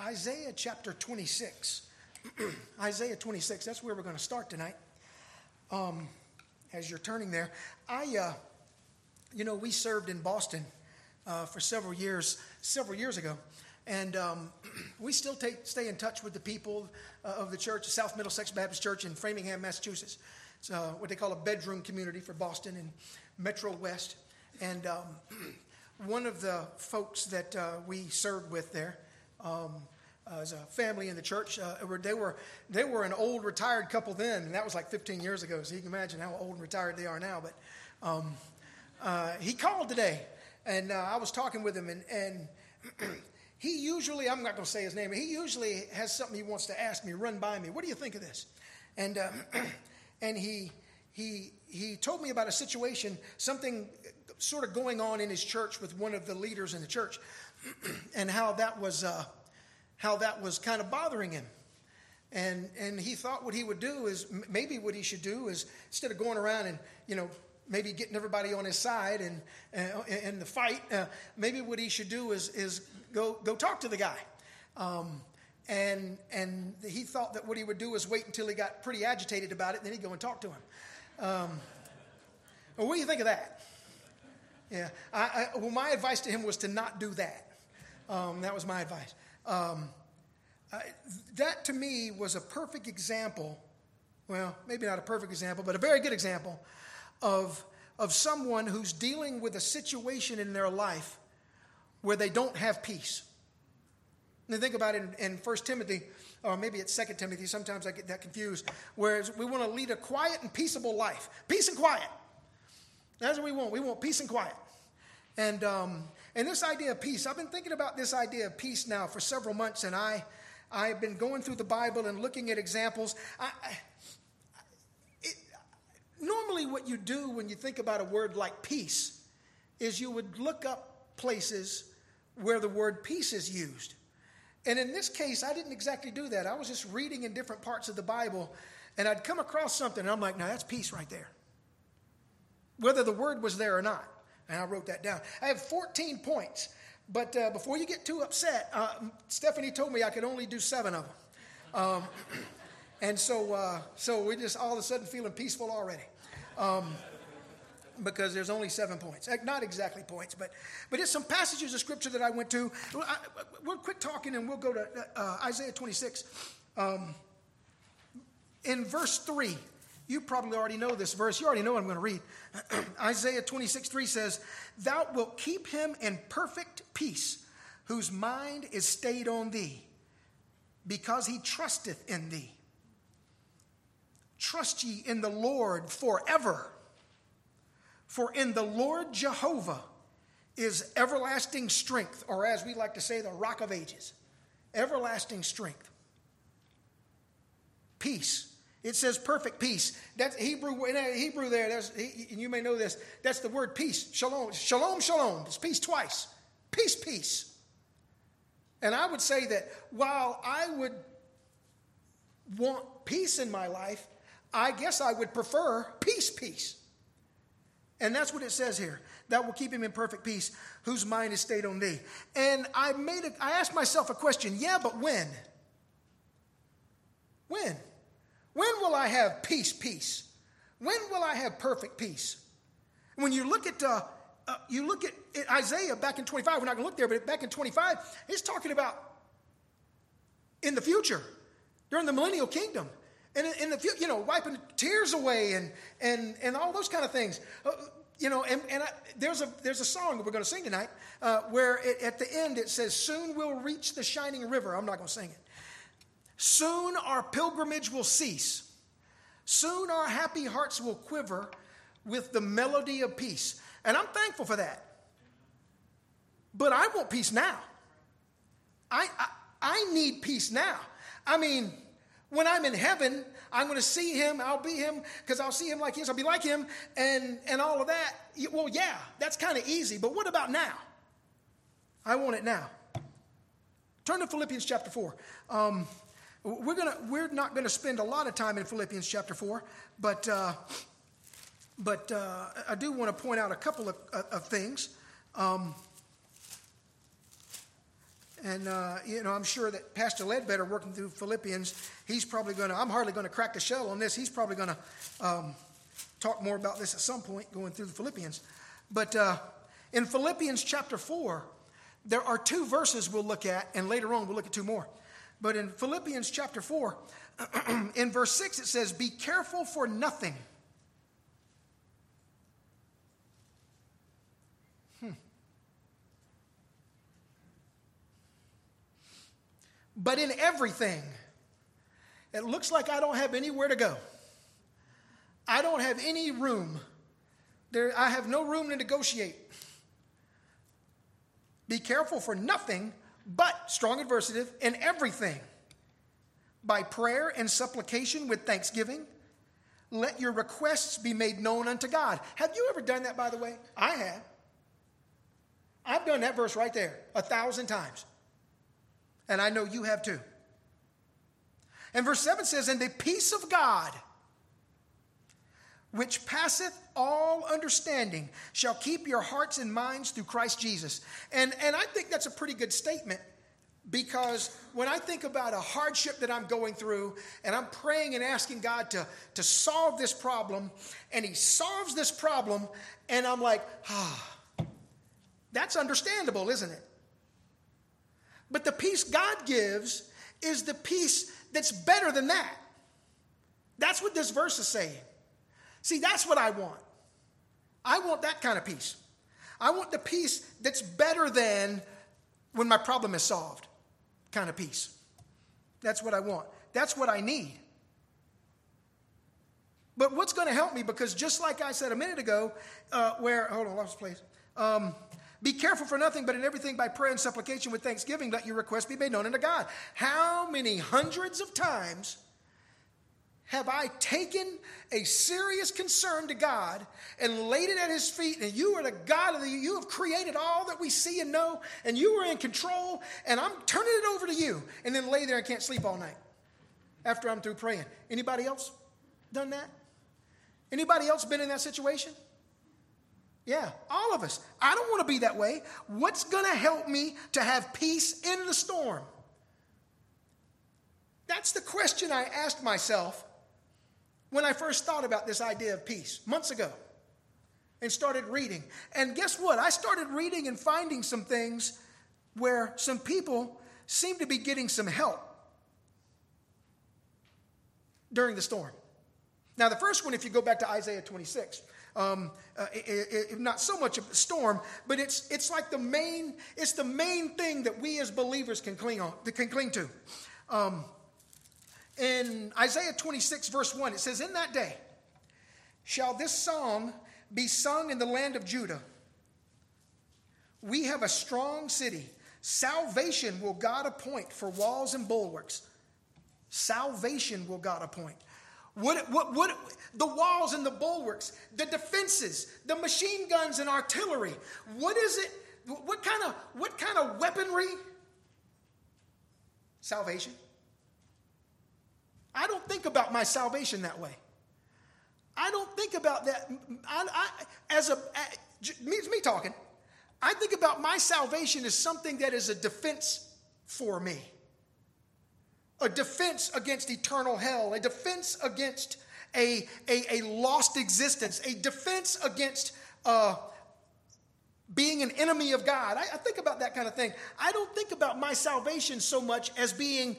Isaiah chapter 26. Isaiah 26, that's where we're going to start tonight. Um, as you're turning there, I, uh, you know, we served in Boston uh, for several years, several years ago. And um, we still take, stay in touch with the people uh, of the church, South Middlesex Baptist Church in Framingham, Massachusetts. It's uh, what they call a bedroom community for Boston and Metro West. And um, one of the folks that uh, we served with there, um, uh, as a family in the church. Uh, they were they were an old retired couple then, and that was like 15 years ago. So you can imagine how old and retired they are now. But um, uh, he called today, and uh, I was talking with him, and and he usually I'm not going to say his name. He usually has something he wants to ask me, run by me. What do you think of this? And uh, and he he he told me about a situation, something sort of going on in his church with one of the leaders in the church, and how that was uh, how that was kind of bothering him. And, and he thought what he would do is maybe what he should do is instead of going around and, you know, maybe getting everybody on his side and in the fight, uh, maybe what he should do is, is go, go talk to the guy. Um, and, and he thought that what he would do is wait until he got pretty agitated about it, then he'd go and talk to him. Um, well, what do you think of that? Yeah. I, I, well, my advice to him was to not do that. Um, that was my advice. Um, uh, that to me was a perfect example. Well, maybe not a perfect example, but a very good example of, of someone who's dealing with a situation in their life where they don't have peace. And think about it in, 1 Timothy, or maybe it's 2 Timothy, sometimes I get that confused, whereas we want to lead a quiet and peaceable life. Peace and quiet. That's what we want. We want peace and quiet. And, um, and this idea of peace, I've been thinking about this idea of peace now for several months, and I, I've been going through the Bible and looking at examples. I, it, normally, what you do when you think about a word like peace is you would look up places where the word peace is used. And in this case, I didn't exactly do that. I was just reading in different parts of the Bible, and I'd come across something, and I'm like, now that's peace right there. Whether the word was there or not. And I wrote that down. I have 14 points. But uh, before you get too upset, uh, Stephanie told me I could only do seven of them. Um, and so, uh, so we're just all of a sudden feeling peaceful already. Um, because there's only seven points. Not exactly points, but, but it's some passages of scripture that I went to. We'll quit talking and we'll go to uh, Isaiah 26. Um, in verse 3, you probably already know this verse. You already know what I'm going to read. Isaiah 26, 3 says, Thou wilt keep him in perfect peace, whose mind is stayed on thee, because he trusteth in thee. Trust ye in the Lord forever. For in the Lord Jehovah is everlasting strength, or as we like to say, the rock of ages. Everlasting strength. Peace it says perfect peace. That's Hebrew. In Hebrew, there, there's, and you may know this. That's the word peace. Shalom. Shalom. Shalom. It's peace twice. Peace. Peace. And I would say that while I would want peace in my life, I guess I would prefer peace. Peace. And that's what it says here. That will keep him in perfect peace, whose mind is stayed on thee. And I made a, I asked myself a question. Yeah, but when? When? When will I have peace, peace? When will I have perfect peace? When you look at uh, uh, you look at, Isaiah back in 25, we're not going to look there, but back in 25, he's talking about in the future, during the millennial kingdom. And in, in the future, you know, wiping tears away and, and, and all those kind of things. Uh, you know, and, and I, there's, a, there's a song that we're going to sing tonight uh, where it, at the end it says, Soon we'll reach the shining river. I'm not going to sing it. Soon our pilgrimage will cease. Soon our happy hearts will quiver with the melody of peace. And I'm thankful for that. But I want peace now. I, I, I need peace now. I mean, when I'm in heaven, I'm going to see him. I'll be him because I'll see him like he is. I'll be like him and, and all of that. Well, yeah, that's kind of easy. But what about now? I want it now. Turn to Philippians chapter 4. Um, we're, gonna, we're not going to spend a lot of time in Philippians chapter 4, but, uh, but uh, I do want to point out a couple of, of things. Um, And, uh, you know, I'm sure that Pastor Ledbetter working through Philippians, he's probably going to, I'm hardly going to crack a shell on this. He's probably going to um, talk more about this at some point going through the Philippians. But uh, in Philippians chapter 4, there are two verses we'll look at, and later on we'll look at two more. But in Philippians chapter 4, in verse 6, it says, Be careful for nothing. Hmm. But in everything, it looks like I don't have anywhere to go. I don't have any room. There, I have no room to negotiate. Be careful for nothing, but, strong adversative, in everything. By prayer and supplication with thanksgiving, let your requests be made known unto God. Have you ever done that, by the way? I have. I've done that verse right there a thousand times. And I know you have too. And verse 7 says, And the peace of God, which passeth all understanding, shall keep your hearts and minds through Christ Jesus. And, and I think that's a pretty good statement because when I think about a hardship that I'm going through and I'm praying and asking God to, to solve this problem, and He solves this problem, and I'm like, ah, that's understandable, isn't it? But the peace God gives is the peace that's better than that. That's what this verse is saying. See, that's what I want. I want that kind of peace. I want the peace that's better than when my problem is solved kind of peace. That's what I want. That's what I need. But what's going to help me? Because just like I said a minute ago, uh, where, hold on, lost place. Um, be careful for nothing, but in everything by prayer and supplication with thanksgiving, let your request be made known unto God. How many hundreds of times have I taken a serious concern to God and laid it at His feet? And you are the God of the, you have created all that we see and know, and you are in control, and I'm turning it over to you, and then lay there and can't sleep all night after I'm through praying. Anybody else done that? Anybody else been in that situation? Yeah, all of us. I don't want to be that way. What's going to help me to have peace in the storm? That's the question I asked myself when I first thought about this idea of peace months ago and started reading. And guess what? I started reading and finding some things where some people seem to be getting some help during the storm. Now, the first one, if you go back to Isaiah 26, um, uh, it, it, not so much of a storm, but it's, it's like the main, it's the main thing that we as believers can cling on, can cling to. Um, in Isaiah 26, verse 1, it says, In that day shall this song be sung in the land of Judah. We have a strong city. Salvation will God appoint for walls and bulwarks. Salvation will God appoint. What, what, what, the walls and the bulwarks, the defenses, the machine guns and artillery. What is it? What kind of, what kind of weaponry? Salvation. I don't think about my salvation that way. I don't think about that. I, I, as a, me, me talking, I think about my salvation as something that is a defense for me, a defense against eternal hell, a defense against a, a, a lost existence, a defense against uh, being an enemy of God. I, I, think about that kind of thing. I don't think about my salvation so much as being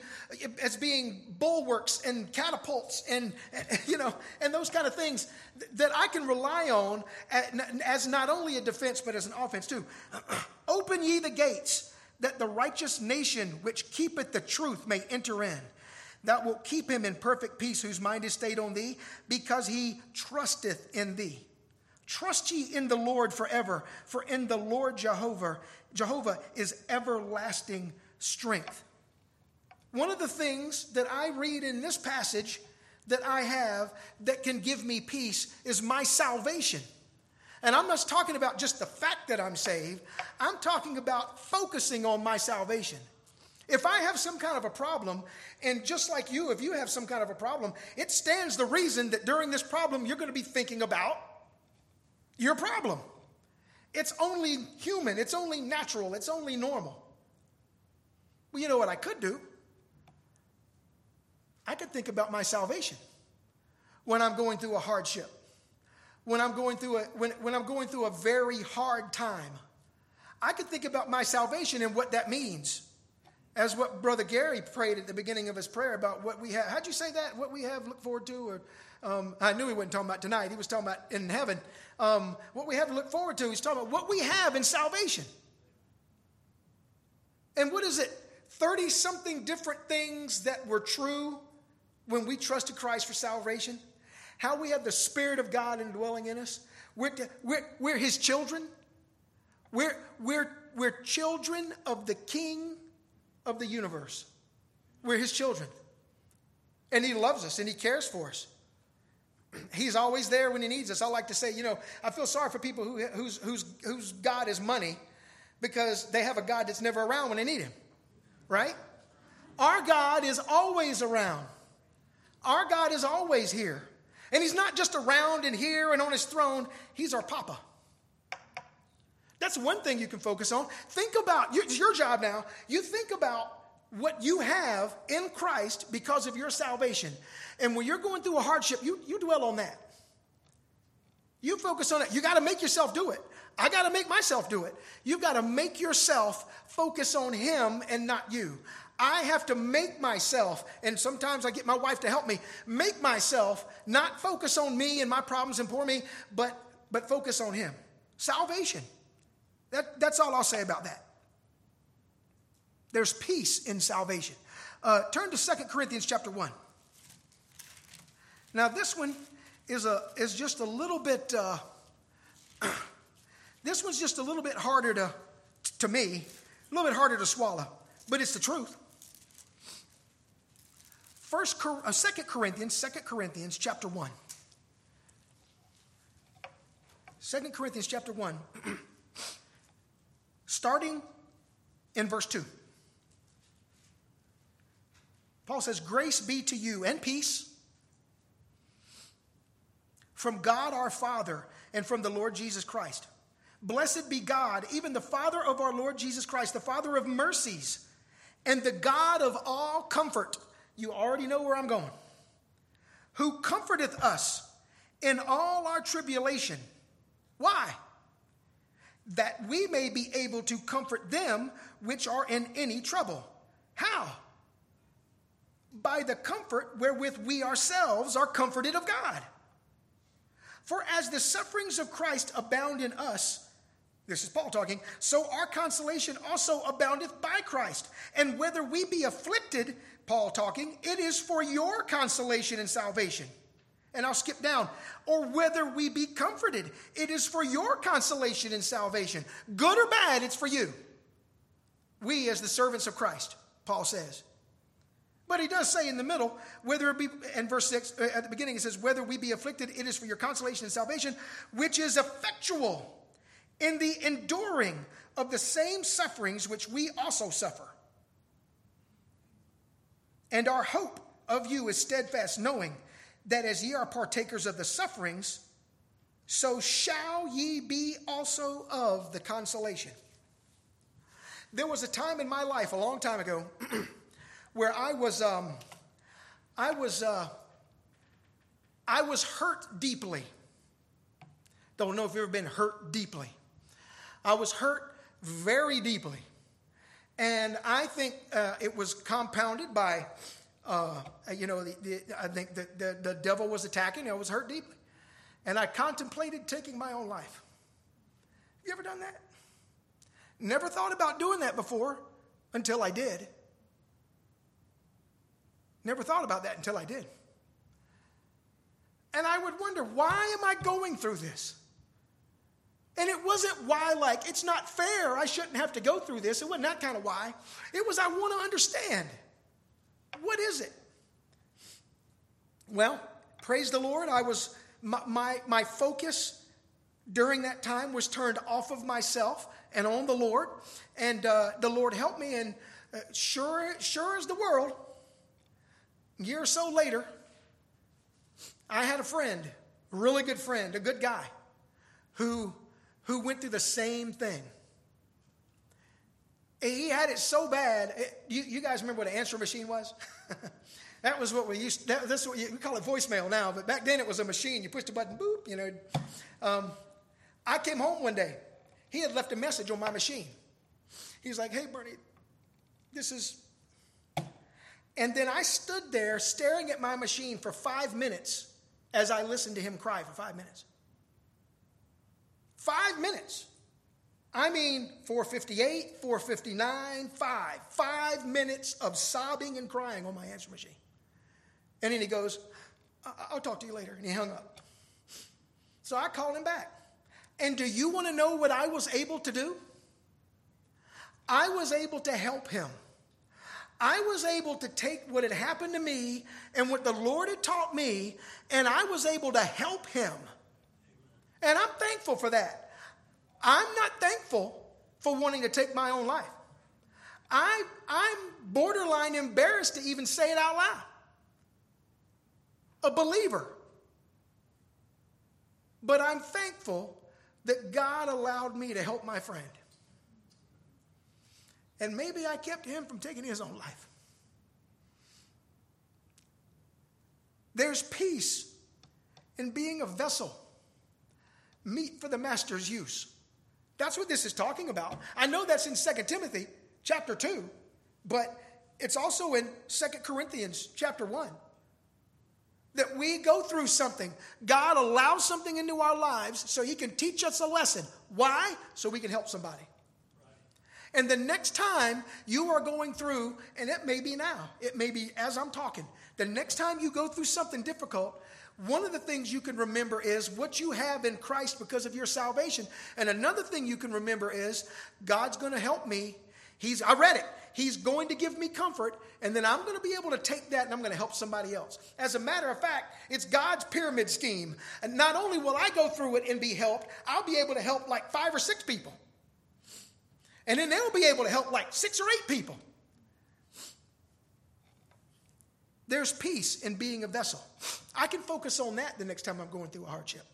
as being bulwarks and catapults and you know and those kind of things that I can rely on as not only a defense but as an offense too. Open ye the gates that the righteous nation which keepeth the truth may enter in. Thou wilt keep him in perfect peace whose mind is stayed on thee because he trusteth in thee. Trust ye in the Lord forever, for in the Lord Jehovah, Jehovah is everlasting strength. One of the things that I read in this passage that I have that can give me peace is my salvation. And I'm not talking about just the fact that I'm saved, I'm talking about focusing on my salvation. If I have some kind of a problem, and just like you, if you have some kind of a problem, it stands the reason that during this problem you're going to be thinking about your problem. It's only human, it's only natural, it's only normal. Well, you know what I could do? I could think about my salvation when I'm going through a hardship, when I'm going through a, when, when I'm going through a very hard time. I could think about my salvation and what that means. As what Brother Gary prayed at the beginning of his prayer about what we have. How'd you say that? What we have look forward to? Or um, I knew he wasn't talking about tonight. He was talking about in heaven. Um, what we have to look forward to. He's talking about what we have in salvation. And what is it? 30 something different things that were true when we trusted Christ for salvation. How we have the Spirit of God indwelling in us. We're, we're, we're His children. We're, we're, we're children of the King of the universe. We're His children. And He loves us and He cares for us. He's always there when He needs us. I like to say, you know, I feel sorry for people who, whose, whose, whose God is money because they have a God that's never around when they need Him, right? Our God is always around. Our God is always here. And He's not just around and here and on His throne, He's our Papa. That's one thing you can focus on. Think about it's your job now. You think about what you have in Christ because of your salvation. And when you're going through a hardship, you, you dwell on that. You focus on it. You got to make yourself do it. I got to make myself do it. You've got to make yourself focus on Him and not you. I have to make myself, and sometimes I get my wife to help me, make myself not focus on me and my problems and poor me, but, but focus on Him. Salvation. That, that's all I'll say about that. There's peace in salvation. Uh, turn to Second Corinthians chapter 1. Now, this one is, a, is just a little bit, uh, this one's just a little bit harder to, to me, a little bit harder to swallow, but it's the truth. First, uh, Second Corinthians, Second Corinthians chapter 1. 2 Corinthians chapter 1. starting in verse 2. Paul says, Grace be to you and peace from God our Father and from the Lord Jesus Christ. Blessed be God, even the Father of our Lord Jesus Christ, the Father of mercies, and the God of all comfort. You already know where I'm going. Who comforteth us in all our tribulation. Why? that we may be able to comfort them which are in any trouble. How? By the comfort wherewith we ourselves are comforted of God. For as the sufferings of Christ abound in us, this is Paul talking, so our consolation also aboundeth by Christ. And whether we be afflicted, Paul talking, it is for your consolation and salvation and I'll skip down. Or whether we be comforted, it is for your consolation and salvation. Good or bad, it's for you. We, as the servants of Christ, Paul says. But he does say in the middle, whether it be, in verse 6, uh, at the beginning, he says, whether we be afflicted, it is for your consolation and salvation, which is effectual in the enduring of the same sufferings which we also suffer. And our hope of you is steadfast, knowing that as ye are partakers of the sufferings, so shall ye be also of the consolation. There was a time in my life a long time ago where I was, um, I was, uh, I was hurt deeply. Don't know if you've ever been hurt deeply. I was hurt very deeply. And I think uh, it was compounded by uh, you know, the, the, I think the, the, the devil was attacking. I was hurt deeply. And I contemplated taking my own life. Have you ever done that? Never thought about doing that before until I did. Never thought about that until I did. And I would wonder, why am I going through this? And it wasn't why, like, it's not fair. I shouldn't have to go through this. It wasn't that kind of why. It was, I want to understand. What is it? Well, praise the Lord. I was, my, my, my focus during that time was turned off of myself and on the Lord. And uh, the Lord helped me. And uh, sure, sure as the world, year or so later, I had a friend, a really good friend, a good guy, who, who went through the same thing. he had it so bad. It, you, you, guys remember what an answer machine was? that was what we used. That, this what you, we call it voicemail now, but back then it was a machine. You pushed a button, boop. You know. Um, I came home one day. He had left a message on my machine. He's like, "Hey, Bernie, this is." And then I stood there staring at my machine for five minutes as I listened to him cry for five minutes. Five minutes. I mean, 458, 459, five. Five minutes of sobbing and crying on my answer machine. And then he goes, I'll talk to you later. And he hung up. So I called him back. And do you want to know what I was able to do? I was able to help him. I was able to take what had happened to me and what the Lord had taught me, and I was able to help him. And I'm thankful for that. I'm not thankful for wanting to take my own life. I, I'm borderline embarrassed to even say it out loud. A believer. But I'm thankful that God allowed me to help my friend. And maybe I kept him from taking his own life. There's peace in being a vessel, meet for the master's use. That's what this is talking about. I know that's in 2 Timothy chapter 2, but it's also in 2 Corinthians chapter 1. That we go through something. God allows something into our lives so He can teach us a lesson. Why? So we can help somebody. And the next time you are going through, and it may be now, it may be as I'm talking, the next time you go through something difficult, one of the things you can remember is what you have in Christ because of your salvation. And another thing you can remember is God's going to help me. He's I read it. He's going to give me comfort, and then I'm going to be able to take that and I'm going to help somebody else. As a matter of fact, it's God's pyramid scheme. And not only will I go through it and be helped, I'll be able to help like five or six people. And then they'll be able to help like six or eight people. There's peace in being a vessel. I can focus on that the next time I'm going through a hardship.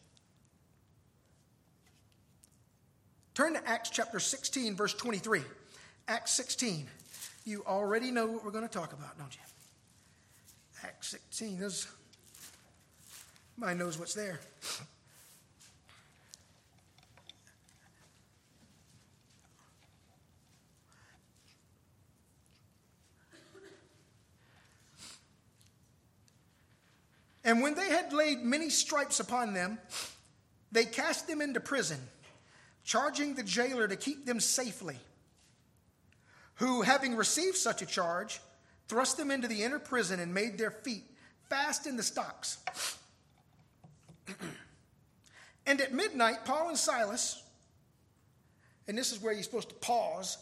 Turn to Acts chapter 16, verse 23. Acts 16. You already know what we're going to talk about, don't you? Acts 16. There's, everybody knows what's there. And when they had laid many stripes upon them, they cast them into prison, charging the jailer to keep them safely. Who, having received such a charge, thrust them into the inner prison and made their feet fast in the stocks. and at midnight, Paul and Silas, and this is where you're supposed to pause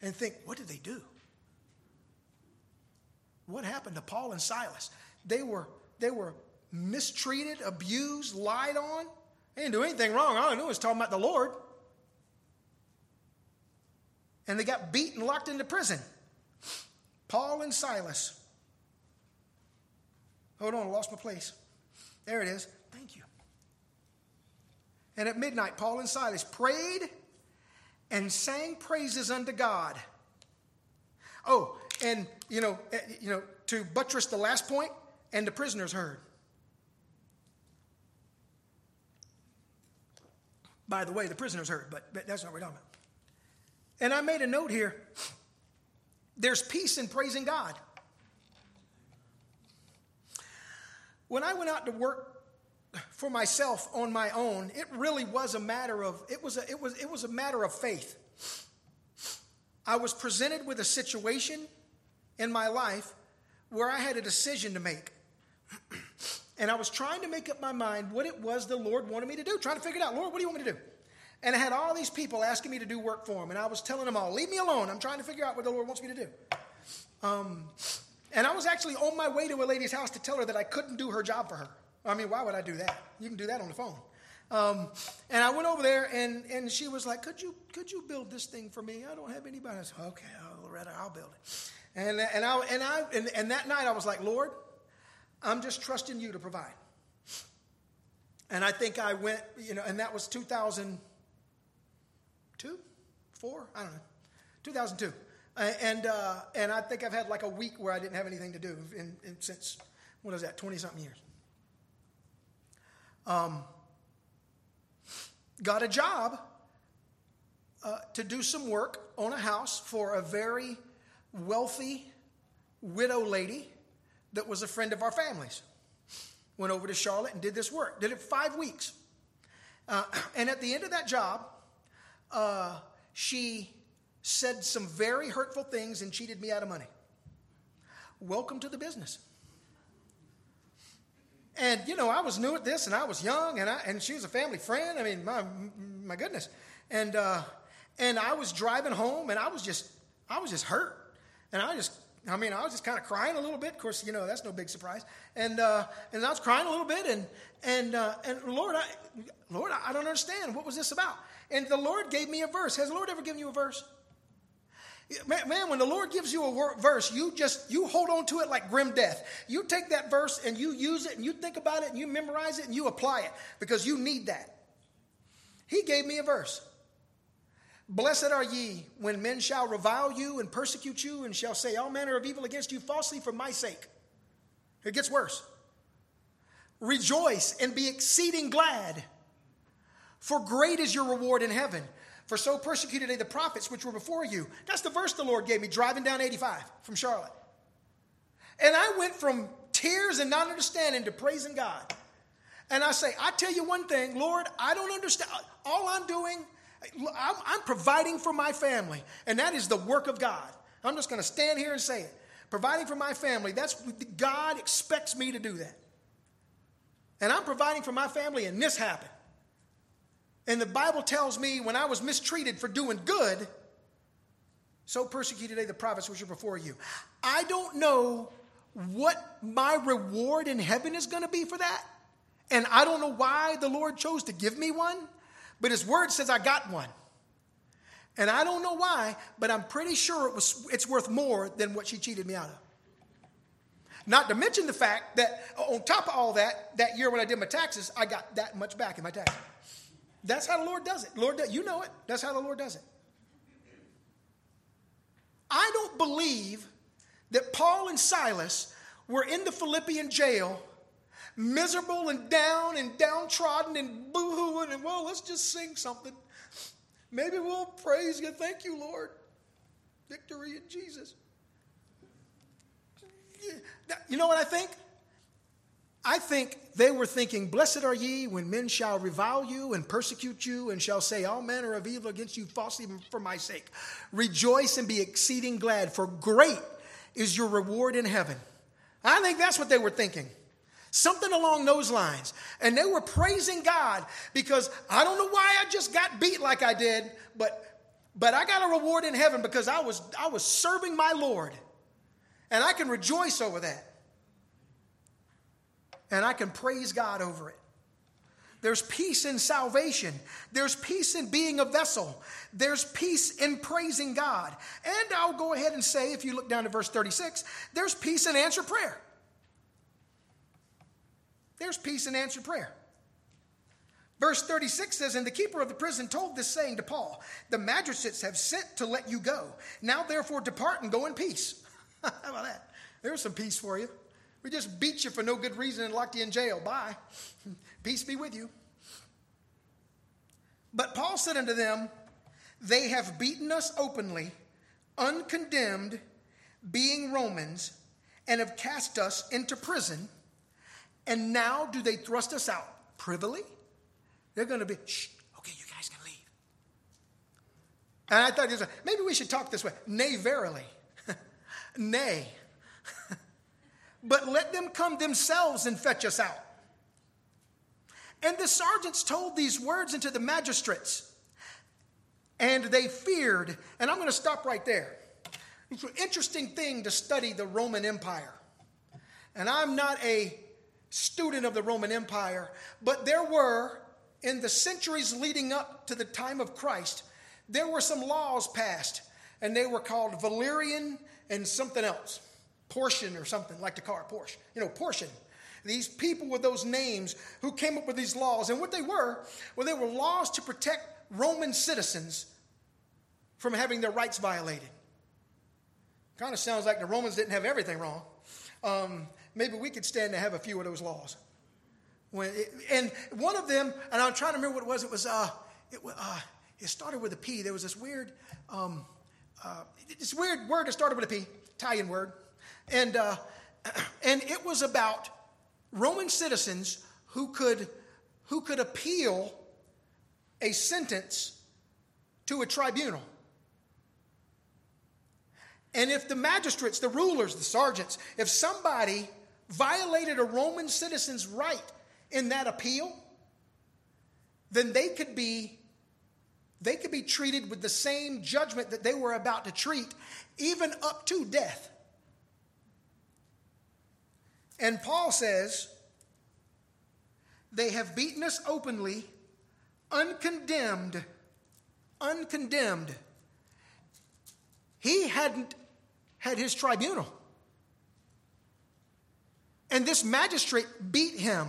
and think, what did they do? What happened to Paul and Silas? They were they were mistreated, abused, lied on. They didn't do anything wrong. All I knew was talking about the Lord. And they got beat and locked into prison. Paul and Silas. Hold on, I lost my place. There it is. Thank you. And at midnight, Paul and Silas prayed and sang praises unto God. Oh, and you know, eh, you know, to buttress the last point, and the prisoners heard. By the way, the prisoners heard, but, but that's not what we're talking about. And I made a note here there's peace in praising God. When I went out to work for myself on my own, it really was a matter of it was a, it was it was a matter of faith. I was presented with a situation in my life where I had a decision to make. and I was trying to make up my mind what it was the Lord wanted me to do, trying to figure it out. Lord, what do you want me to do? And I had all these people asking me to do work for them, and I was telling them all, leave me alone. I'm trying to figure out what the Lord wants me to do. Um, and I was actually on my way to a lady's house to tell her that I couldn't do her job for her. I mean, why would I do that? You can do that on the phone. Um, and I went over there, and, and she was like, could you, could you build this thing for me? I don't have anybody. I said, okay, Loretta, I'll build it. And, and, I, and, I, and, and that night I was like, Lord, I'm just trusting you to provide. And I think I went, you know, and that was 2002, four, I don't know, 2002. and uh, and I think I've had like a week where I didn't have anything to do in, in, since what is that, twenty something years. Um, got a job uh, to do some work on a house for a very wealthy widow lady that was a friend of our family's. Went over to Charlotte and did this work. Did it five weeks. Uh, and at the end of that job, uh, she said some very hurtful things and cheated me out of money. Welcome to the business. And you know, I was new at this, and I was young, and I, and she was a family friend. I mean, my my goodness, and uh, and I was driving home, and I was just I was just hurt, and I just I mean, I was just kind of crying a little bit. Of course, you know that's no big surprise. And uh, and I was crying a little bit, and and uh, and Lord, I, Lord, I don't understand what was this about. And the Lord gave me a verse. Has the Lord ever given you a verse? Man, when the Lord gives you a verse, you just you hold on to it like grim death. You take that verse and you use it and you think about it and you memorize it and you apply it because you need that. He gave me a verse. Blessed are ye when men shall revile you and persecute you and shall say all manner of evil against you falsely for my sake. It gets worse. Rejoice and be exceeding glad, for great is your reward in heaven. For so persecuted they the prophets which were before you. That's the verse the Lord gave me driving down 85 from Charlotte. And I went from tears and not understanding to praising God. And I say, I tell you one thing, Lord, I don't understand. All I'm doing I'm, I'm providing for my family, and that is the work of God. I'm just going to stand here and say it. Providing for my family, that's God expects me to do that. And I'm providing for my family, and this happened. And the Bible tells me when I was mistreated for doing good, so persecuted they the prophets which are before you. I don't know what my reward in heaven is going to be for that. And I don't know why the Lord chose to give me one. But his word says I got one. And I don't know why, but I'm pretty sure it was, it's worth more than what she cheated me out of. Not to mention the fact that on top of all that, that year when I did my taxes, I got that much back in my taxes. That's how the Lord does it. Lord, you know it. That's how the Lord does it. I don't believe that Paul and Silas were in the Philippian jail miserable and down and downtrodden and boo-hooing and well, let's just sing something. Maybe we'll praise you. Thank you, Lord. Victory in Jesus. You know what I think? I think they were thinking, Blessed are ye when men shall revile you and persecute you and shall say all manner of evil against you falsely for my sake. Rejoice and be exceeding glad, for great is your reward in heaven. I think that's what they were thinking. Something along those lines. And they were praising God because I don't know why I just got beat like I did, but but I got a reward in heaven because I was I was serving my Lord. And I can rejoice over that. And I can praise God over it. There's peace in salvation. There's peace in being a vessel. There's peace in praising God. And I'll go ahead and say, if you look down to verse 36, there's peace in answer prayer. There's peace in answered prayer. Verse 36 says, And the keeper of the prison told this saying to Paul, The magistrates have sent to let you go. Now therefore depart and go in peace. How about that? There's some peace for you. We just beat you for no good reason and locked you in jail. Bye. Peace be with you. But Paul said unto them, They have beaten us openly, uncondemned, being Romans, and have cast us into prison and now do they thrust us out privily? They're going to be, shh, okay, you guys can leave. And I thought, maybe we should talk this way. Nay, verily. Nay. but let them come themselves and fetch us out. And the sergeants told these words unto the magistrates, and they feared. And I'm going to stop right there. It's an interesting thing to study the Roman Empire. And I'm not a student of the Roman Empire, but there were, in the centuries leading up to the time of Christ, there were some laws passed, and they were called Valerian and something else. Porcian or something, like the car Porsche. You know, Porcian. These people with those names who came up with these laws. And what they were, well, they were laws to protect Roman citizens from having their rights violated. Kind of sounds like the Romans didn't have everything wrong. Um, maybe we could stand to have a few of those laws. When it, and one of them, and I'm trying to remember what it was. It was uh, it, uh, it started with a P. There was this weird, um, uh, this weird word that started with a P, Italian word, and uh, and it was about Roman citizens who could who could appeal a sentence to a tribunal. And if the magistrates, the rulers, the sergeants, if somebody violated a Roman citizen's right in that appeal, then they could be they could be treated with the same judgment that they were about to treat, even up to death. And Paul says, They have beaten us openly, uncondemned, uncondemned. He hadn't had his tribunal. And this magistrate beat him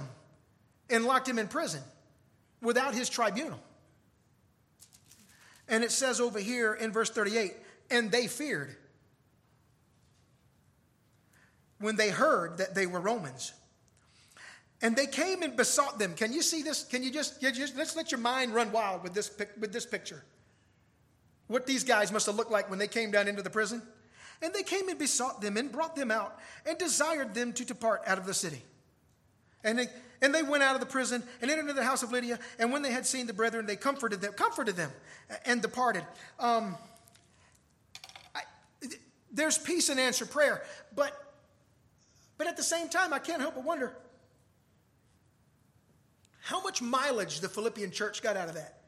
and locked him in prison without his tribunal. And it says over here in verse 38 and they feared when they heard that they were Romans. And they came and besought them. Can you see this? Can you just, you just let's let your mind run wild with this, with this picture. What these guys must have looked like when they came down into the prison. And they came and besought them and brought them out and desired them to depart out of the city. And they, and they went out of the prison and entered into the house of Lydia. And when they had seen the brethren, they comforted them, comforted them, and departed. Um, I, there's peace in answered prayer, but but at the same time, I can't help but wonder how much mileage the Philippian church got out of that.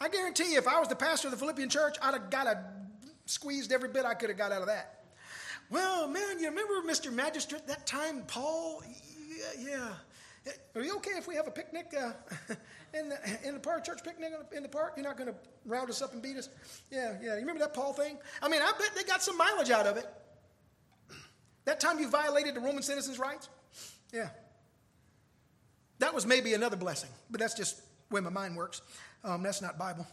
I guarantee you, if I was the pastor of the Philippian church, I'd have got a squeezed every bit I could have got out of that. Well, man, you remember Mr. Magistrate that time, Paul? Yeah, yeah. Are you okay if we have a picnic uh, in, the, in the park, church picnic in the park? You're not going to round us up and beat us? Yeah, yeah. You remember that Paul thing? I mean, I bet they got some mileage out of it. That time you violated the Roman citizens' rights? Yeah. That was maybe another blessing, but that's just where my mind works. Um, that's not Bible.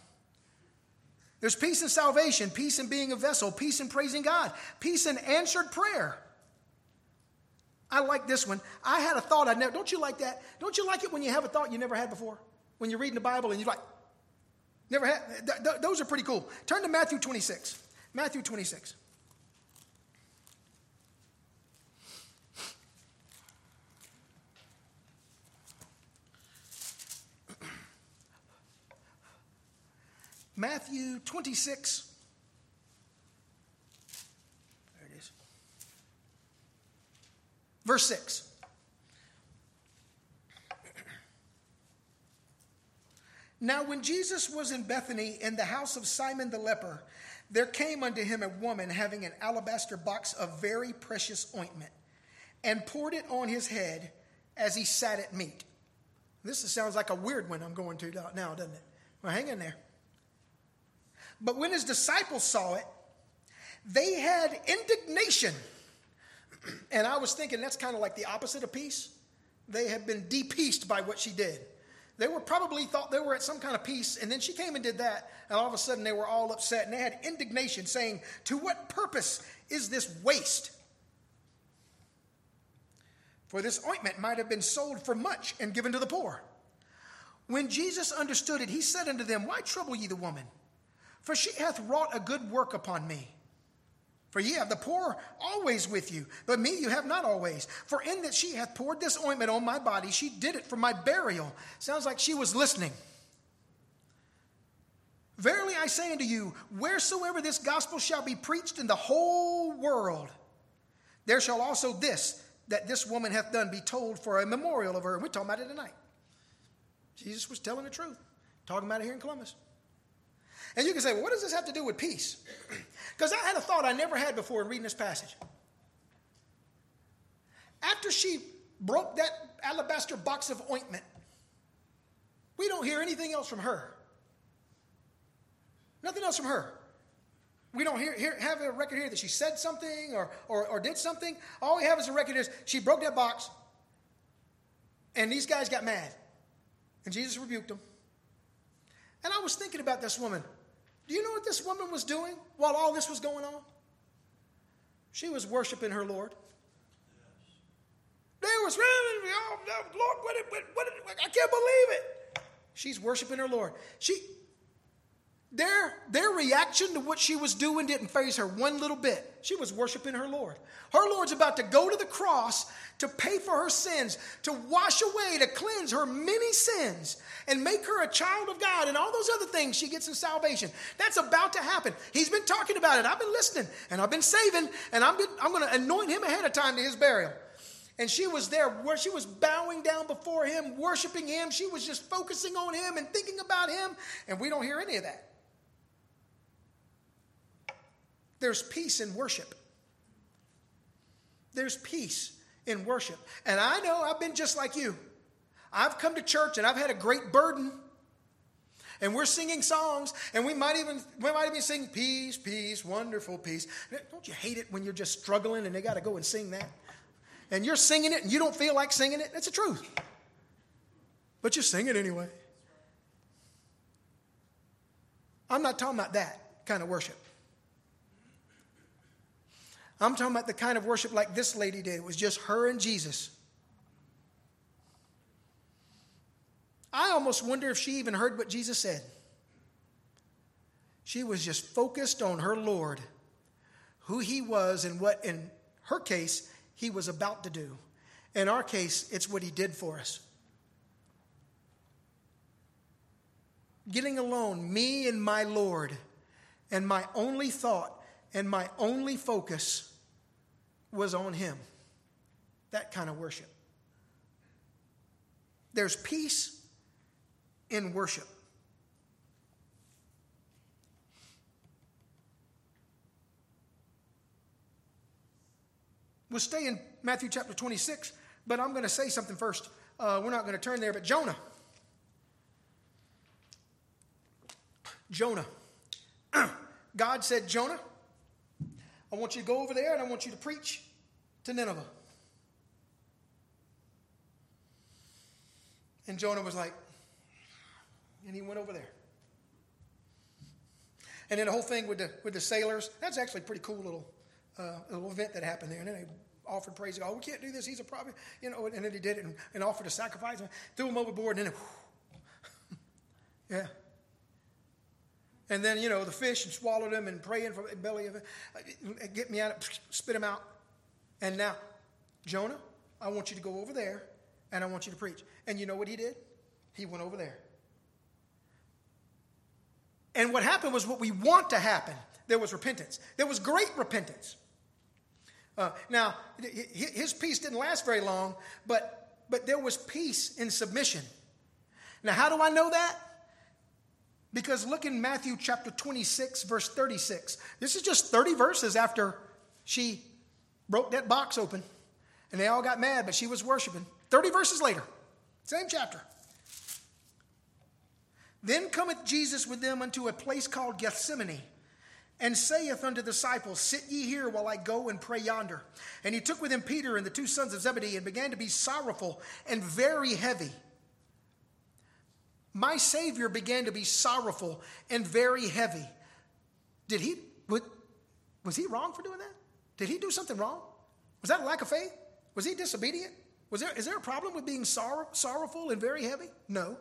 There's peace in salvation, peace in being a vessel, peace in praising God, peace in answered prayer. I like this one. I had a thought I never, don't you like that? Don't you like it when you have a thought you never had before? When you're reading the Bible and you're like, never had, th- th- those are pretty cool. Turn to Matthew 26. Matthew 26. Matthew 26. There it is. Verse 6. Now, when Jesus was in Bethany in the house of Simon the leper, there came unto him a woman having an alabaster box of very precious ointment, and poured it on his head as he sat at meat. This sounds like a weird one I'm going to now, doesn't it? Well, hang in there. But when his disciples saw it, they had indignation. and I was thinking that's kind of like the opposite of peace. They had been de-peaced by what she did. They were probably thought they were at some kind of peace, and then she came and did that, and all of a sudden they were all upset, and they had indignation, saying, To what purpose is this waste? For this ointment might have been sold for much and given to the poor. When Jesus understood it, he said unto them, Why trouble ye the woman? For she hath wrought a good work upon me. For ye have the poor always with you, but me you have not always. For in that she hath poured this ointment on my body, she did it for my burial. Sounds like she was listening. Verily I say unto you, wheresoever this gospel shall be preached in the whole world, there shall also this that this woman hath done be told for a memorial of her. And we're talking about it tonight. Jesus was telling the truth, talking about it here in Columbus. And you can say, well, what does this have to do with peace? Because I had a thought I never had before in reading this passage. After she broke that alabaster box of ointment, we don't hear anything else from her. Nothing else from her. We don't hear, hear, have a record here that she said something or, or, or did something. All we have is a record is she broke that box, and these guys got mad. And Jesus rebuked them. And I was thinking about this woman. Do you know what this woman was doing while all this was going on? She was worshiping her Lord. There was, oh, Lord, what, what, what, I can't believe it. She's worshiping her Lord. She, their, their reaction to what she was doing didn't faze her one little bit. She was worshiping her Lord. Her Lord's about to go to the cross to pay for her sins, to wash away, to cleanse her many sins, and make her a child of God, and all those other things she gets in salvation. That's about to happen. He's been talking about it. I've been listening, and I've been saving, and I'm, I'm going to anoint him ahead of time to his burial. And she was there where she was bowing down before him, worshiping him. She was just focusing on him and thinking about him, and we don't hear any of that. There's peace in worship. There's peace in worship. And I know I've been just like you. I've come to church and I've had a great burden. And we're singing songs, and we might even we might even sing peace, peace, wonderful peace. Don't you hate it when you're just struggling and they got to go and sing that? And you're singing it and you don't feel like singing it. That's the truth. But you sing it anyway. I'm not talking about that kind of worship. I'm talking about the kind of worship like this lady did. It was just her and Jesus. I almost wonder if she even heard what Jesus said. She was just focused on her Lord, who he was, and what, in her case, he was about to do. In our case, it's what he did for us. Getting alone, me and my Lord, and my only thought and my only focus was on Him. That kind of worship. There's peace in worship. We'll stay in Matthew chapter 26, but I'm going to say something first. Uh, we're not going to turn there, but Jonah. Jonah. God said, Jonah, I want you to go over there and I want you to preach to Nineveh. And Jonah was like, and he went over there. And then the whole thing with the with the sailors, that's actually a pretty cool little uh, little event that happened there. And then they offered praise. Oh, we can't do this. He's a prophet, you know. And then he did it and, and offered a sacrifice and threw him overboard. And then, yeah, and then, you know, the fish and swallowed him and praying for the belly of it, uh, get me out, spit him out. And now, Jonah, I want you to go over there and I want you to preach. And you know what he did? He went over there. And what happened was what we want to happen. There was repentance. There was great repentance. Uh, now, his peace didn't last very long, but, but there was peace in submission. Now, how do I know that? Because look in Matthew chapter 26, verse 36. This is just 30 verses after she broke that box open and they all got mad, but she was worshiping. 30 verses later, same chapter. Then cometh Jesus with them unto a place called Gethsemane, and saith unto the disciples, Sit ye here while I go and pray yonder. And he took with him Peter and the two sons of Zebedee, and began to be sorrowful and very heavy. My Savior began to be sorrowful and very heavy. Did he, was he wrong for doing that? Did he do something wrong? Was that a lack of faith? Was he disobedient? Was there, is there a problem with being sorrow, sorrowful and very heavy? No.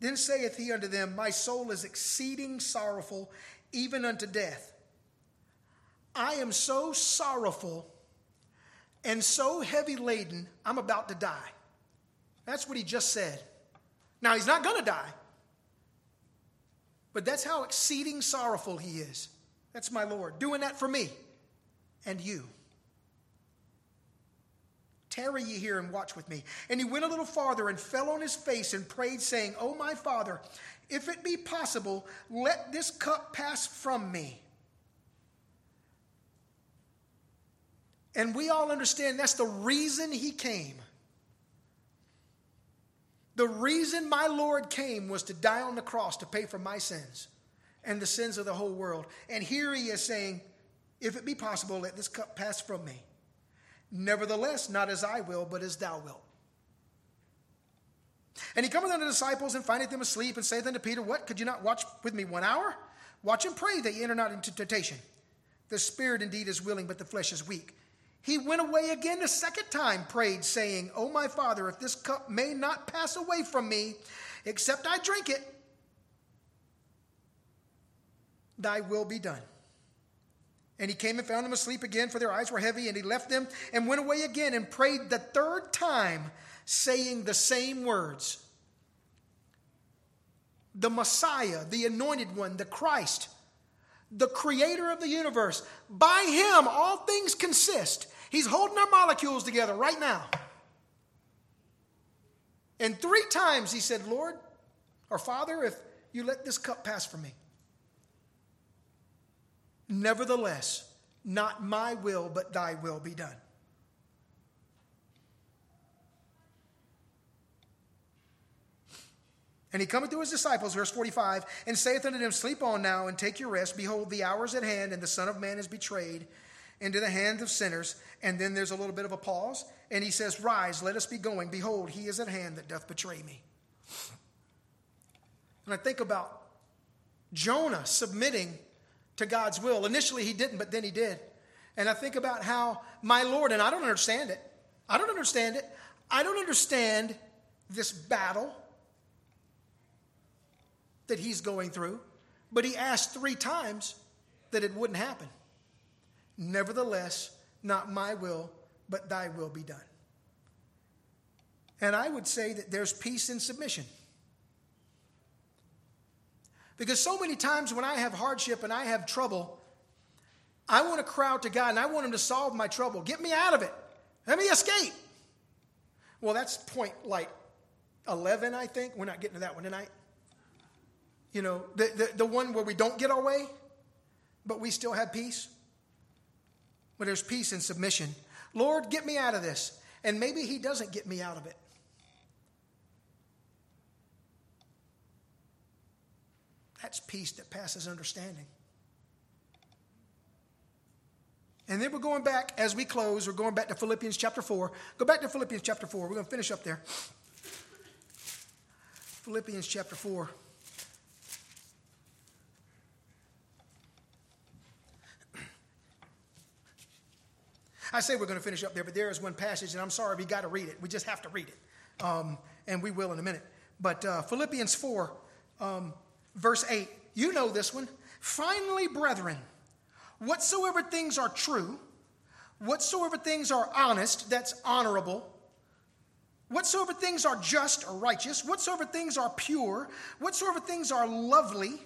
Then saith he unto them, My soul is exceeding sorrowful, even unto death. I am so sorrowful and so heavy laden, I'm about to die. That's what he just said. Now, he's not going to die, but that's how exceeding sorrowful he is. That's my Lord, doing that for me and you. Tarry ye here and watch with me. And he went a little farther and fell on his face and prayed, saying, O my Father, if it be possible, let this cup pass from me. And we all understand that's the reason he came. The reason my Lord came was to die on the cross to pay for my sins and the sins of the whole world. And here he is saying, If it be possible, let this cup pass from me. Nevertheless, not as I will, but as thou wilt. And he cometh unto the disciples and findeth them asleep, and saith unto Peter, What, could you not watch with me one hour? Watch and pray that ye enter not into temptation. The spirit indeed is willing, but the flesh is weak. He went away again a second time, prayed, saying, O my Father, if this cup may not pass away from me, except I drink it, thy will be done. And he came and found them asleep again, for their eyes were heavy, and he left them and went away again and prayed the third time, saying the same words. The Messiah, the anointed one, the Christ, the creator of the universe, by him all things consist. He's holding our molecules together right now. And three times he said, Lord, or Father, if you let this cup pass from me. Nevertheless, not my will, but thy will be done. And he cometh to his disciples, verse 45, and saith unto them, Sleep on now and take your rest. Behold, the hour is at hand, and the Son of Man is betrayed into the hands of sinners. And then there's a little bit of a pause, and he says, Rise, let us be going. Behold, he is at hand that doth betray me. And I think about Jonah submitting to God's will. Initially, he didn't, but then he did. And I think about how my Lord, and I don't understand it. I don't understand it. I don't understand this battle that he's going through, but he asked three times that it wouldn't happen. Nevertheless, not my will, but thy will be done. And I would say that there's peace in submission. Because so many times when I have hardship and I have trouble, I want to crowd to God and I want Him to solve my trouble. Get me out of it. Let me escape. Well, that's point like 11, I think. We're not getting to that one tonight. You know, the, the, the one where we don't get our way, but we still have peace. Where there's peace and submission. Lord, get me out of this. And maybe He doesn't get me out of it. That's peace that passes understanding. And then we're going back as we close, we're going back to Philippians chapter 4. Go back to Philippians chapter 4. We're going to finish up there. Philippians chapter 4. I say we're going to finish up there, but there is one passage, and I'm sorry, we got to read it. We just have to read it. Um, and we will in a minute. But uh, Philippians 4, um, verse 8, you know this one. Finally, brethren, whatsoever things are true, whatsoever things are honest, that's honorable, whatsoever things are just or righteous, whatsoever things are pure, whatsoever things are lovely,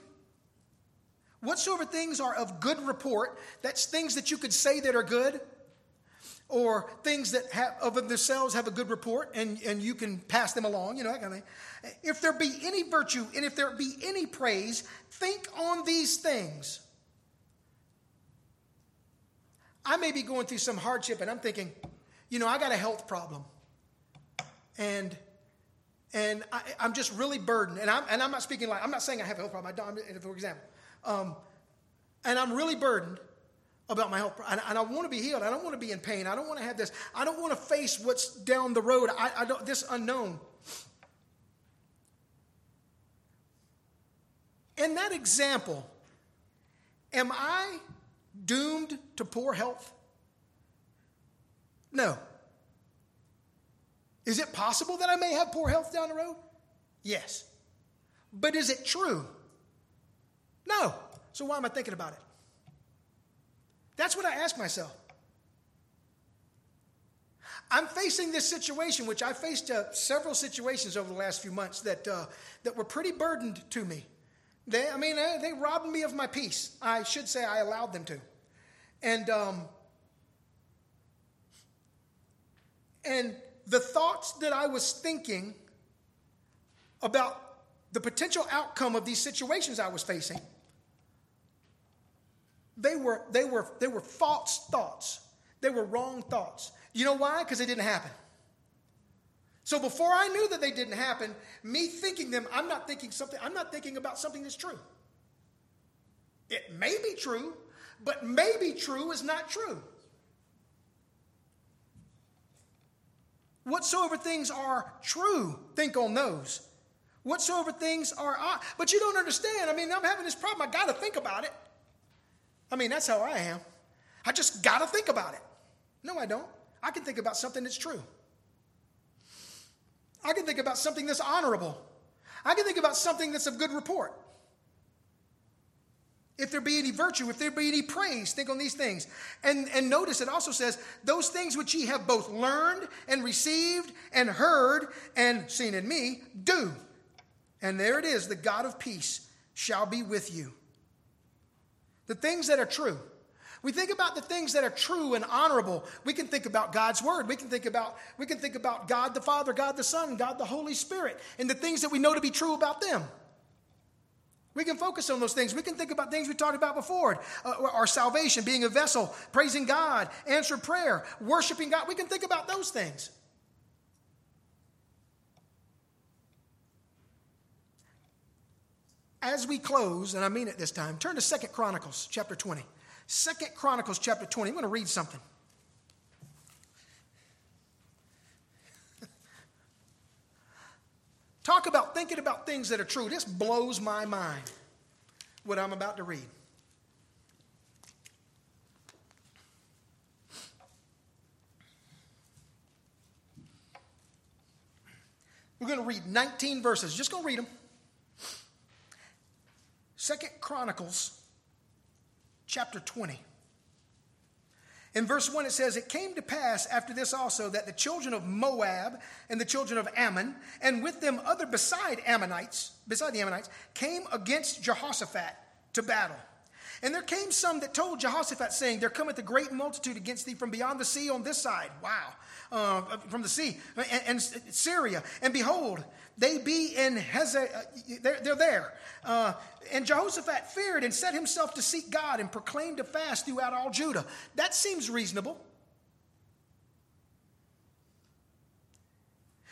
whatsoever things are of good report, that's things that you could say that are good, or things that have, of themselves have a good report and, and you can pass them along, you know, that kind of thing. If there be any virtue and if there be any praise, think on these things. I may be going through some hardship and I'm thinking, you know, I got a health problem. And and I, am just really burdened. And I'm, and I'm not speaking like, I'm not saying I have a health problem, I don't, for example. Um, and I'm really burdened about my health. And, and I want to be healed. I don't want to be in pain. I don't want to have this. I don't want to face what's down the road. I, I don't, this unknown. In that example, am I doomed to poor health? No. Is it possible that I may have poor health down the road? Yes. But is it true? No. So why am I thinking about it? That's what I ask myself. I'm facing this situation, which I faced uh, several situations over the last few months that, uh, that were pretty burdened to me. They, I mean, they, robbed me of my peace. I should say I allowed them to. And, um, and the thoughts that I was thinking about the potential outcome of these situations I was facing – they were, they were, they were false thoughts. They were wrong thoughts. You know why? Because they didn't happen. So before I knew that they didn't happen, me thinking them, I'm not thinking something, I'm not thinking about something that's true. It may be true, but maybe true is not true. Whatsoever things are true, think on those. Whatsoever things are, but you don't understand. I mean, I'm having this problem. I got to think about it. I mean, that's how I am. I just got to think about it. No, I don't. I can think about something that's true. I can think about something that's honorable. I can think about something that's of good report. If there be any virtue, if there be any praise, think on these things. And, and notice it also says, those things which ye have both learned and received and heard and seen in me, do. And there it is, the God of peace shall be with you. The things that are true. We think about the things that are true and honorable. We can think about God's word. We can think about we can think about God the Father, God the Son, God the Holy Spirit, and the things that we know to be true about them. We can focus on those things. We can think about things we talked about before uh, our salvation, being a vessel, praising God, answered prayer, worshiping God. We can think about those things. As we close, and I mean it this time, turn to Second Chronicles chapter 20. Second Chronicles chapter 20. I'm going to read something. Talk about thinking about things that are true. This blows my mind, what I'm about to read. We're going to read 19 verses. Just going to read them. Second Chronicles chapter 20. In verse 1, it says, It came to pass after this also that the children of Moab and the children of Ammon, and with them other beside Ammonites, beside the Ammonites, came against Jehoshaphat to battle. And there came some that told Jehoshaphat, saying, There cometh a great multitude against thee from beyond the sea on this side. Wow. Uh, from the sea and, and, Syria. And behold, they be in Heze, uh, they're, they're there. Uh, and Jehoshaphat feared and set himself to seek God and proclaimed a fast throughout all Judah. That seems reasonable.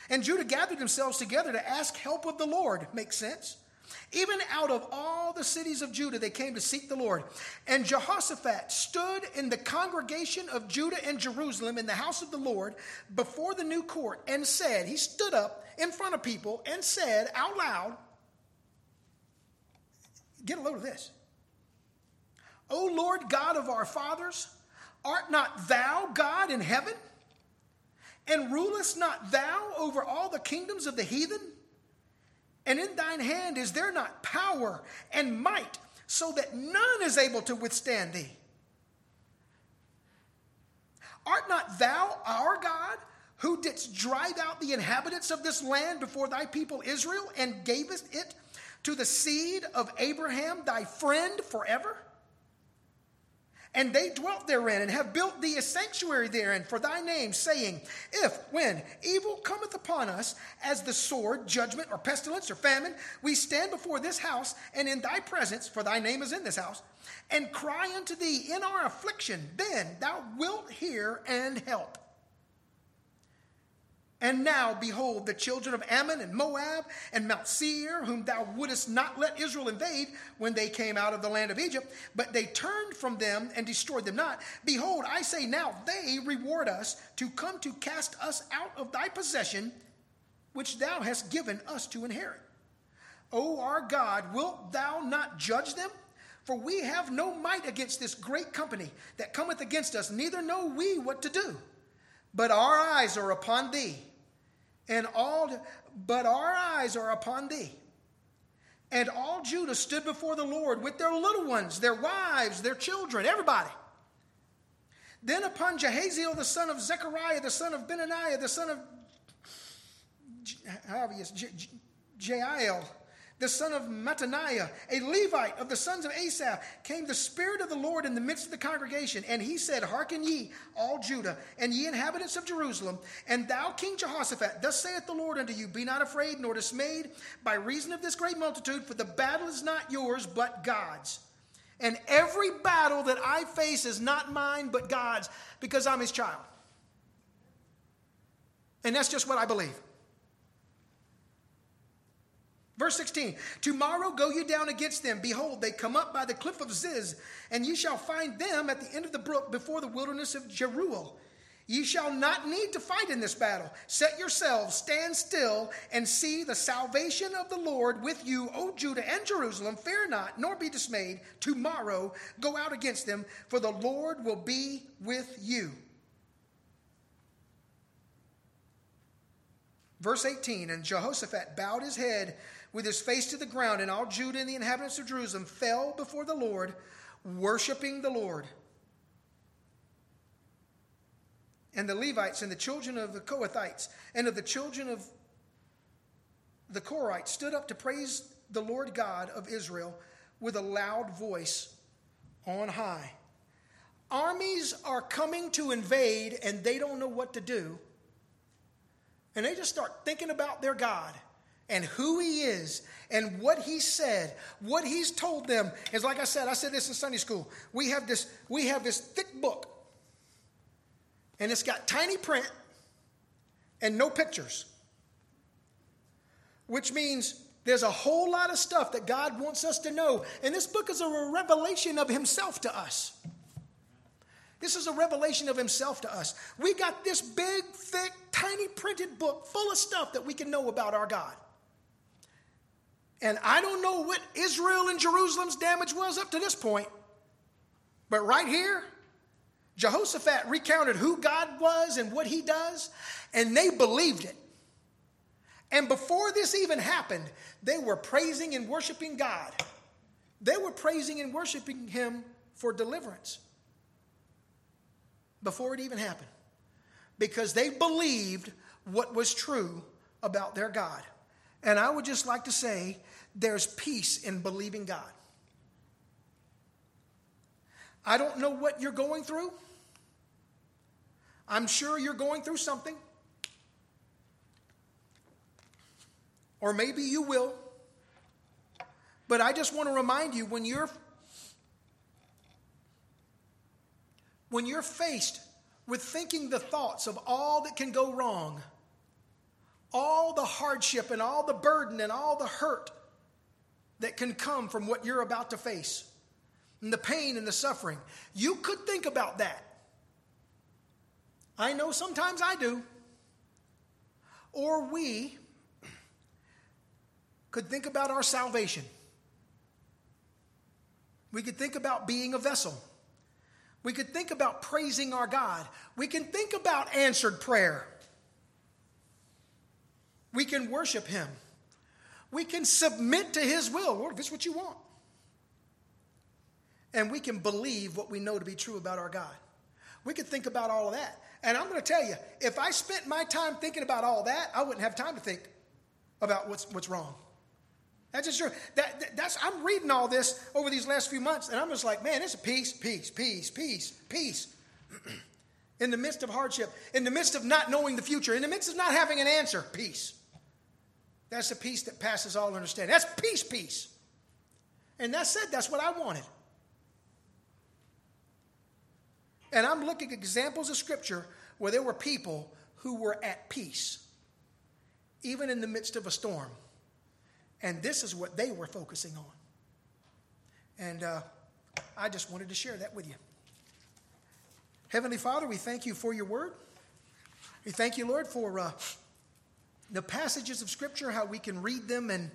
And Judah gathered themselves together to ask help of the Lord. Makes sense. Even out of all the cities of Judah, they came to seek the Lord. And Jehoshaphat stood in the congregation of Judah and Jerusalem in the house of the Lord before the new court and said, He stood up in front of people and said out loud, Get a load of this. O Lord God of our fathers, art not thou God in heaven? And rulest not thou over all the kingdoms of the heathen? And in thine hand is there not power and might, so that none is able to withstand thee? Art not thou our God, who didst drive out the inhabitants of this land before thy people Israel, and gavest it to the seed of Abraham, thy friend, forever? And they dwelt therein and have built thee a sanctuary therein for thy name, saying, If, when evil cometh upon us, as the sword, judgment, or pestilence, or famine, we stand before this house and in thy presence, for thy name is in this house, and cry unto thee in our affliction, then thou wilt hear and help. And now, behold, the children of Ammon and Moab and Mount Seir, whom thou wouldest not let Israel invade when they came out of the land of Egypt, but they turned from them and destroyed them not. Behold, I say now, they reward us to come to cast us out of thy possession, which thou hast given us to inherit. O our God, wilt thou not judge them? For we have no might against this great company that cometh against us, neither know we what to do. But our eyes are upon thee and all but our eyes are upon thee. And all Judah stood before the Lord with their little ones, their wives, their children, everybody. Then upon Jahaziel the son of Zechariah, the son of Benaniah, the son of however Jael, the son of Mattaniah, a Levite of the sons of Asaph, came the Spirit of the Lord in the midst of the congregation. And he said, Hearken ye, all Judah, and ye inhabitants of Jerusalem, and thou, King Jehoshaphat, thus saith the Lord unto you Be not afraid nor dismayed by reason of this great multitude, for the battle is not yours, but God's. And every battle that I face is not mine, but God's, because I'm his child. And that's just what I believe. Verse 16, tomorrow go you down against them. Behold, they come up by the cliff of Ziz, and ye shall find them at the end of the brook before the wilderness of Jeruel. Ye shall not need to fight in this battle. Set yourselves, stand still, and see the salvation of the Lord with you, O Judah and Jerusalem. Fear not, nor be dismayed. Tomorrow go out against them, for the Lord will be with you. Verse 18 And Jehoshaphat bowed his head with his face to the ground, and all Judah and the inhabitants of Jerusalem fell before the Lord, worshiping the Lord. And the Levites and the children of the Kohathites and of the children of the Korhites stood up to praise the Lord God of Israel with a loud voice on high. Armies are coming to invade and they don't know what to do. And they just start thinking about their God and who he is and what he said what he's told them. Is like i said i said this in sunday school. We have this we have this thick book and it's got tiny print and no pictures which means there's a whole lot of stuff that god wants us to know. And this book is a revelation of himself to us. This is a revelation of himself to us. We got this big thick tiny printed book full of stuff that we can know about our god and I don't know what Israel and Jerusalem's damage was up to this point, but right here, Jehoshaphat recounted who God was and what he does, and they believed it. And before this even happened, they were praising and worshiping God. They were praising and worshiping him for deliverance before it even happened because they believed what was true about their God. And I would just like to say there's peace in believing God. I don't know what you're going through. I'm sure you're going through something. Or maybe you will. But I just want to remind you when you're when you're faced with thinking the thoughts of all that can go wrong, all the hardship and all the burden and all the hurt that can come from what you're about to face and the pain and the suffering. You could think about that. I know sometimes I do. Or we could think about our salvation. We could think about being a vessel. We could think about praising our God. We can think about answered prayer. We can worship Him. We can submit to His will. Lord, if it's what you want. And we can believe what we know to be true about our God. We could think about all of that. And I'm going to tell you, if I spent my time thinking about all that, I wouldn't have time to think about what's, what's wrong. That's just true. That, that, that's, I'm reading all this over these last few months, and I'm just like, man, it's a peace, peace, peace, peace, peace. in the midst of hardship, in the midst of not knowing the future, in the midst of not having an answer, peace. That's the peace that passes all understanding. That's peace, peace. And that's it. That's what I wanted. And I'm looking at examples of scripture where there were people who were at peace, even in the midst of a storm. And this is what they were focusing on. And uh, I just wanted to share that with you. Heavenly Father, we thank you for your word. We thank you, Lord, for. Uh, the passages of Scripture, how we can read them and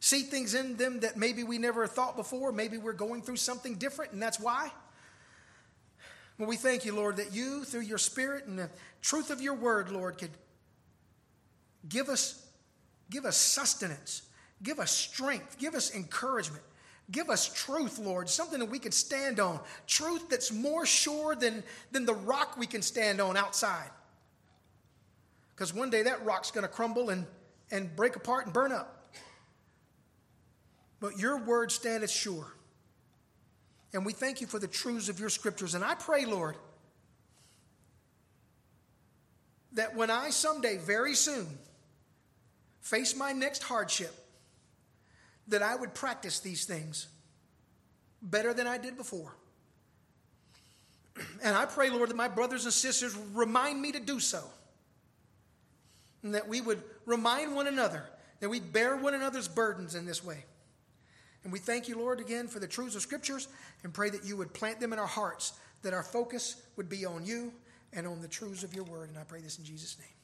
see things in them that maybe we never thought before. Maybe we're going through something different, and that's why. Well, we thank you, Lord, that you, through your Spirit and the truth of your word, Lord, could give us, give us sustenance, give us strength, give us encouragement. Give us truth, Lord, something that we can stand on. Truth that's more sure than, than the rock we can stand on outside. Because one day that rock's going to crumble and, and break apart and burn up. But your word standeth sure. And we thank you for the truths of your scriptures. And I pray, Lord, that when I someday, very soon, face my next hardship, that I would practice these things better than I did before. And I pray, Lord, that my brothers and sisters remind me to do so and that we would remind one another that we bear one another's burdens in this way. And we thank you, Lord, again for the truths of scriptures and pray that you would plant them in our hearts, that our focus would be on you and on the truths of your word. And I pray this in Jesus' name.